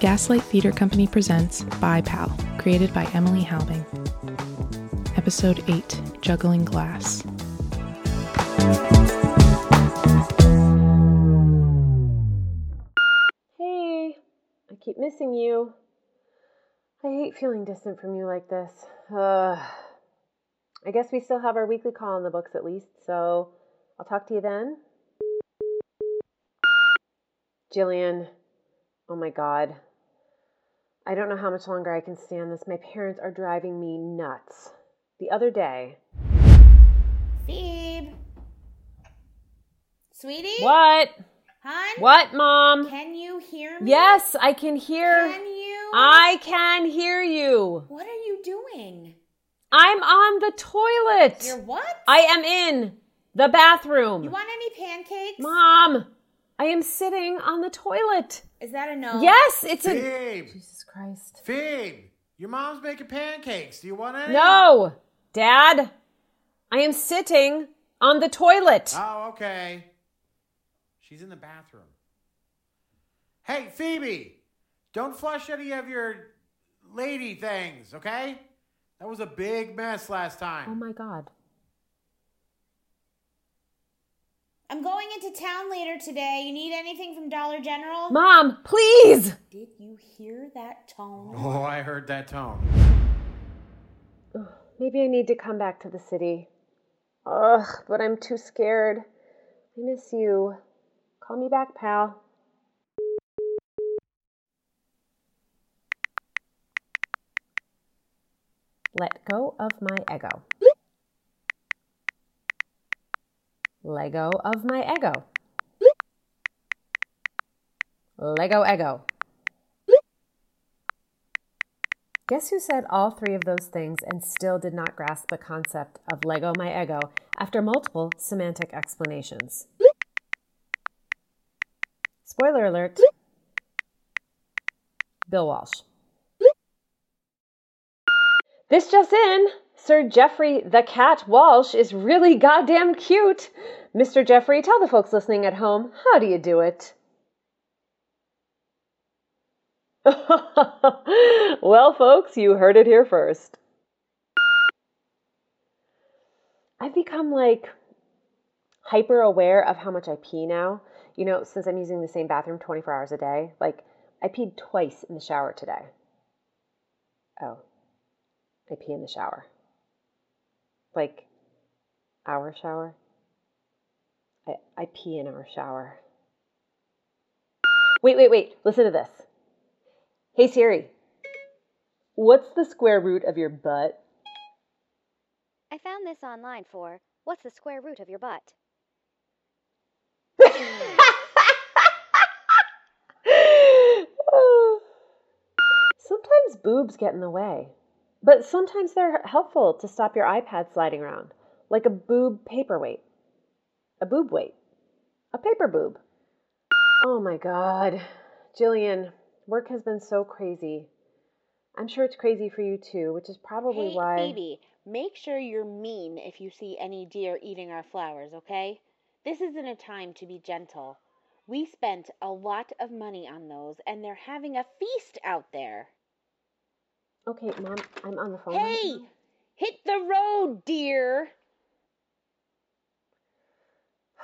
Gaslight Theater Company presents Bye Pal, created by Emily Halbing. Episode 8 Juggling Glass. Hey, I keep missing you. I hate feeling distant from you like this. I guess we still have our weekly call in the books at least, so I'll talk to you then. Jillian, oh my god. I don't know how much longer I can stand this. My parents are driving me nuts. The other day. Phoebe. Sweetie? What? Hon? What, Mom? Can you hear me? Yes, I can hear. Can you? I can hear you. What are you doing? I'm on the toilet. You're what? I am in the bathroom. You want any pancakes? Mom, I am sitting on the toilet. Is that a no? Yes, it's a. Phoebe, Jesus Christ. Phoebe, your mom's making pancakes. Do you want any? No, Dad. I am sitting on the toilet. Oh, okay. She's in the bathroom. Hey, Phoebe, don't flush any of your lady things, okay? That was a big mess last time. Oh my God. I'm going into town later today. You need anything from Dollar General? Mom, please. Did you hear that tone? Oh, I heard that tone. Maybe I need to come back to the city. Ugh, but I'm too scared. I miss you. Call me back, pal. Let go of my ego. Lego of my ego. Lego ego. Guess who said all three of those things and still did not grasp the concept of Lego my ego after multiple semantic explanations? Spoiler alert Bill Walsh. This just in Sir Jeffrey the Cat Walsh is really goddamn cute. Mr. Jeffrey, tell the folks listening at home, how do you do it? well, folks, you heard it here first. I've become like hyper aware of how much I pee now. You know, since I'm using the same bathroom 24 hours a day. Like, I peed twice in the shower today. Oh, I pee in the shower. Like, our shower? I, I pee in our shower. Wait, wait, wait. Listen to this. Hey Siri, what's the square root of your butt? I found this online for what's the square root of your butt? sometimes boobs get in the way, but sometimes they're helpful to stop your iPad sliding around, like a boob paperweight. A boob weight. A paper boob. Oh my god. Jillian, work has been so crazy. I'm sure it's crazy for you too, which is probably hey, why. Phoebe, make sure you're mean if you see any deer eating our flowers, okay? This isn't a time to be gentle. We spent a lot of money on those, and they're having a feast out there. Okay, Mom, I'm on the phone. right Hey, now. hit the road, dear.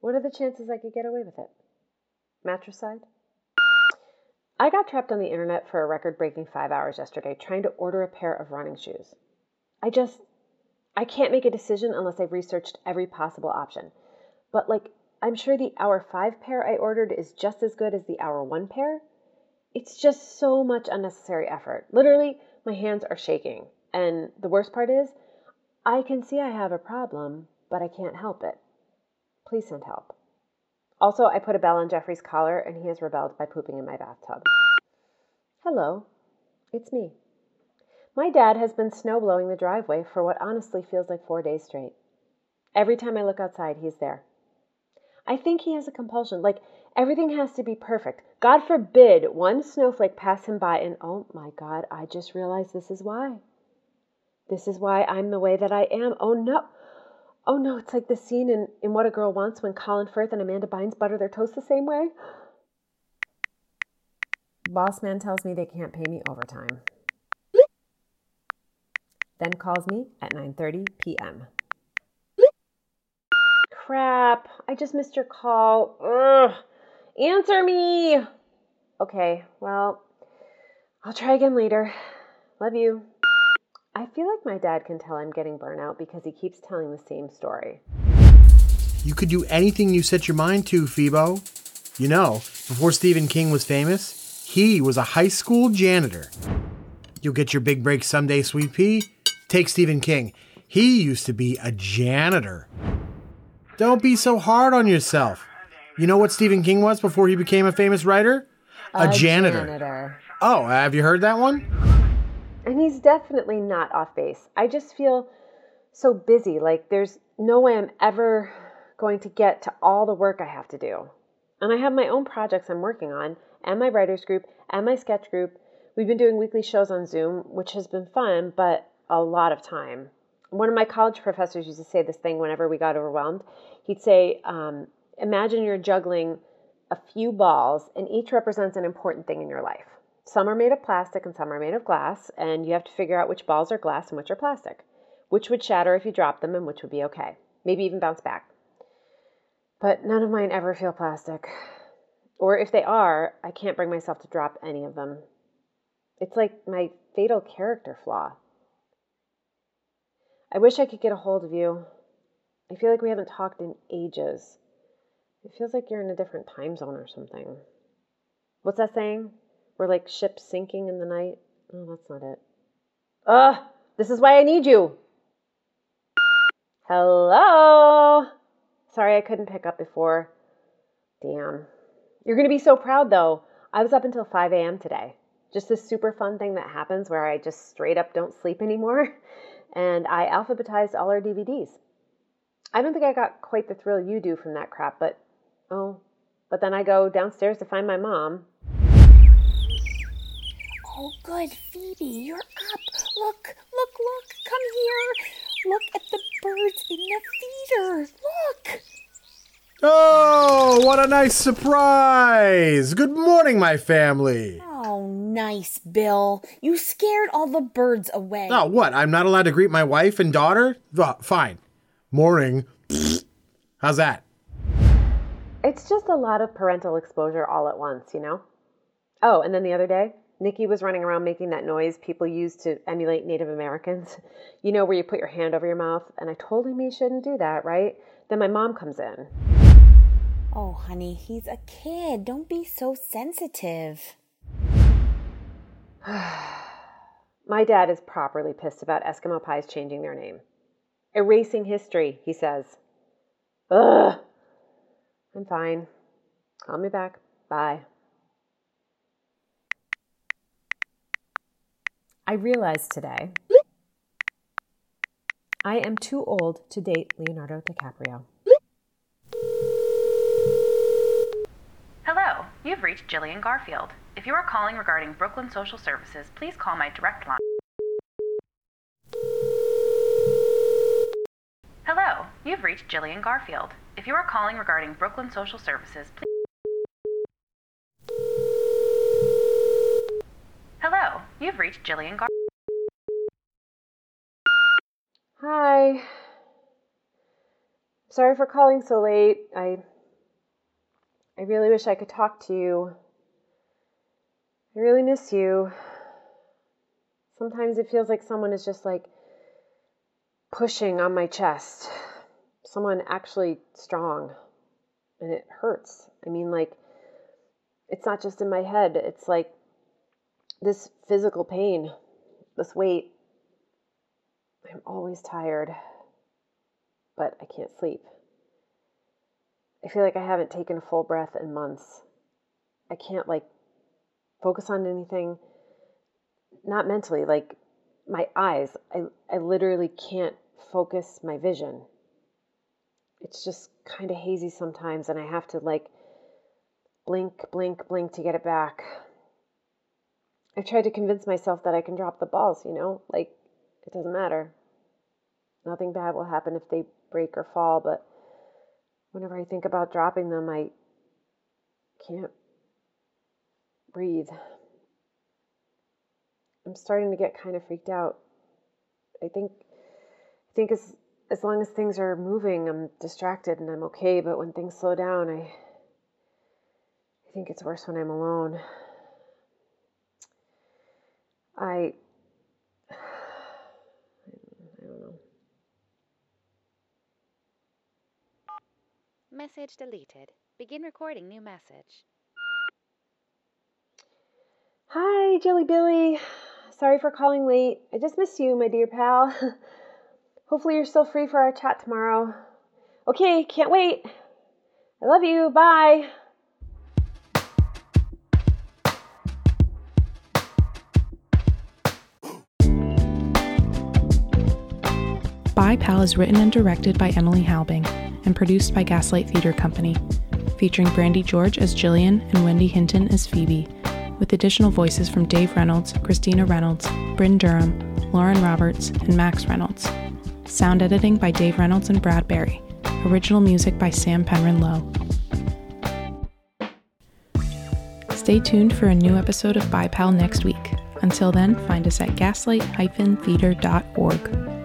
What are the chances I could get away with it? Matricide? I got trapped on the internet for a record breaking five hours yesterday trying to order a pair of running shoes. I just, I can't make a decision unless I've researched every possible option. But, like, I'm sure the hour five pair I ordered is just as good as the hour one pair. It's just so much unnecessary effort. Literally, my hands are shaking. And the worst part is, I can see I have a problem, but I can't help it. Please send help. Also, I put a bell on Jeffrey's collar and he has rebelled by pooping in my bathtub. Hello, it's me. My dad has been snow blowing the driveway for what honestly feels like four days straight. Every time I look outside, he's there. I think he has a compulsion, like everything has to be perfect. God forbid one snowflake pass him by and oh my God, I just realized this is why. This is why I'm the way that I am. Oh no. Oh no, it's like the scene in, in What a Girl Wants when Colin Firth and Amanda Bynes butter their toast the same way. Boss man tells me they can't pay me overtime. Then calls me at 9:30 p.m. Crap, I just missed your call. Ugh. Answer me. Okay, well, I'll try again later. Love you. I feel like my dad can tell I'm getting burnout because he keeps telling the same story. You could do anything you set your mind to, Phoebo. You know, before Stephen King was famous, he was a high school janitor. You'll get your big break someday, Sweet Pea. Take Stephen King. He used to be a janitor. Don't be so hard on yourself. You know what Stephen King was before he became a famous writer? A, janitor. janitor. Oh, have you heard that one? And he's definitely not off base. I just feel so busy. Like there's no way I'm ever going to get to all the work I have to do. And I have my own projects I'm working on, and my writers group, and my sketch group. We've been doing weekly shows on Zoom, which has been fun, but a lot of time. One of my college professors used to say this thing whenever we got overwhelmed. He'd say, um, Imagine you're juggling a few balls, and each represents an important thing in your life. Some are made of plastic and some are made of glass, and you have to figure out which balls are glass and which are plastic, which would shatter if you drop them and which would be okay, maybe even bounce back. But none of mine ever feel plastic. Or if they are, I can't bring myself to drop any of them. It's like my fatal character flaw. I wish I could get a hold of you. I feel like we haven't talked in ages. It feels like you're in a different time zone or something. What's that saying? We're like ships sinking in the night. Oh, that's not it. Ugh, this is why I need you. Hello? Sorry I couldn't pick up before. Damn. You're going to be so proud though. I was up until 5 a.m. today. Just this super fun thing that happens where I just straight up don't sleep anymore. And I alphabetized all our DVDs. I don't think I got quite the thrill you do from that crap, but oh, but then I go downstairs to find my mom. Oh, good, Phoebe, you're up. Look, look, look, come here. Look at the birds in the feeder. Look. Oh, what a nice surprise! Good morning, my family. Oh, nice, Bill. You scared all the birds away. Oh, what? I'm not allowed to greet my wife and daughter? Oh, fine. Morning. How's that? It's just a lot of parental exposure all at once, you know? Oh, and then the other day, Nikki was running around making that noise people use to emulate Native Americans. You know, where you put your hand over your mouth. And I told him he shouldn't do that, right? Then my mom comes in. Oh, honey, he's a kid. Don't be so sensitive. My dad is properly pissed about Eskimo pies changing their name. Erasing history, he says. Ugh. I'm fine. Call me back. Bye. I realized today I am too old to date Leonardo DiCaprio. Hello, you've reached Jillian Garfield. If you are calling regarding Brooklyn Social Services, please call my direct line. You've reached Jillian Garfield. If you are calling regarding Brooklyn Social Services, please. Hello, you've reached Jillian Garfield. Hi. Sorry for calling so late. I I really wish I could talk to you. I really miss you. Sometimes it feels like someone is just like pushing on my chest. Someone actually strong. And it hurts. I mean, like, it's not just in my head, it's like this physical pain, this weight. I'm always tired, but I can't sleep. I feel like I haven't taken a full breath in months. I can't, like, focus on anything, not mentally, like my eyes. I, I literally can't focus my vision. It's just kind of hazy sometimes, and I have to, like, blink, blink, blink to get it back. I've tried to convince myself that I can drop the balls, you know, like it doesn't matter. Nothing bad will happen if they break or fall, but whenever I think about dropping them, I can't breathe. I'm starting to get kind of freaked out. I think I think as as long as things are moving, I'm distracted and I'm okay, but when things slow down, I I think it's worse when I'm alone. I I don't know. Message deleted. Begin recording new message. Hi, Jelly Billy. Sorry for calling late. I just miss you, my dear pal. Hopefully, you're still free for our chat tomorrow. Okay, can't wait. I love you. Bye. Bye Pal is written and directed by Emily Halbing and produced by Gaslight Theater Company, featuring Brandy George as Jillian and Wendy Hinton as Phoebe, with additional voices from Dave Reynolds, Christina Reynolds, Bryn Durham, Lauren Roberts, and Max Reynolds. Sound editing by Dave Reynolds and Brad Barry. Original music by Sam Penron Lowe. Stay tuned for a new episode of Bye Pal next week. Until then, find us at gaslight-theater.org.